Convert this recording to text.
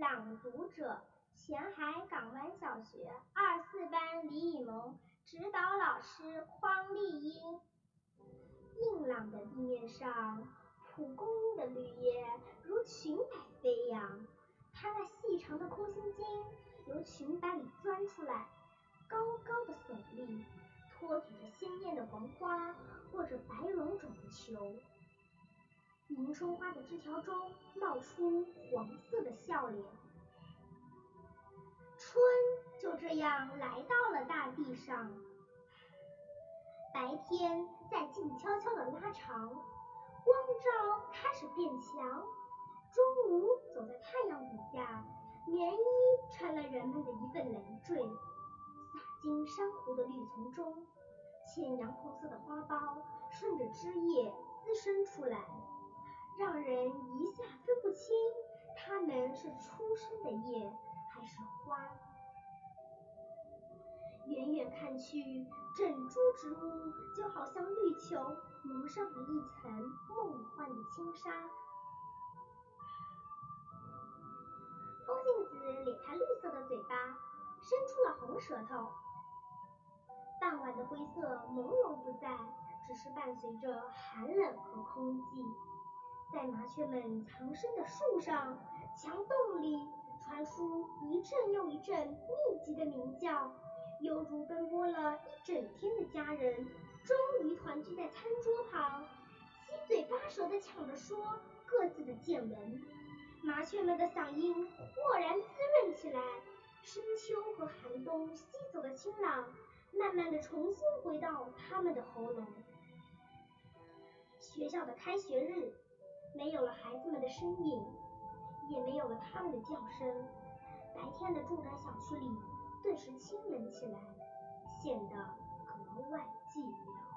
朗读者：前海港湾小学二四班李以萌，指导老师匡丽英。硬朗的地面上，蒲公英的绿叶如裙摆飞扬，它那细长的空心茎由裙摆里钻出来，高高的耸立，托举着鲜艳的黄花或者白绒种的球。迎春花的枝条中冒出黄色的笑脸。春就这样来到了大地上。白天在静悄悄的拉长，光照开始变强。中午走在太阳底下，棉衣成了人们的一份累赘。洒进珊瑚的绿丛中，浅洋红色的花苞顺着枝叶滋生出来。让人一下分不清它们是出生的叶还是花。远远看去，整株植物就好像绿球蒙上了一层梦幻的轻纱。风信子咧开绿色的嘴巴，伸出了红舌头。傍晚的灰色朦胧不在，只是伴随着寒冷和空寂。在麻雀们藏身的树上、墙洞里，传出一阵又一阵密集的鸣叫，犹如奔波了一整天的家人终于团聚在餐桌旁，七嘴八舌地抢着说各自的见闻。麻雀们的嗓音豁然滋润起来，深秋和寒冬吸走的清朗，慢慢地重新回到它们的喉咙。学校的开学日。没有了孩子们的身影也没有了他们的叫声。白天的住宅小区里顿时清冷起来显得格外寂寥。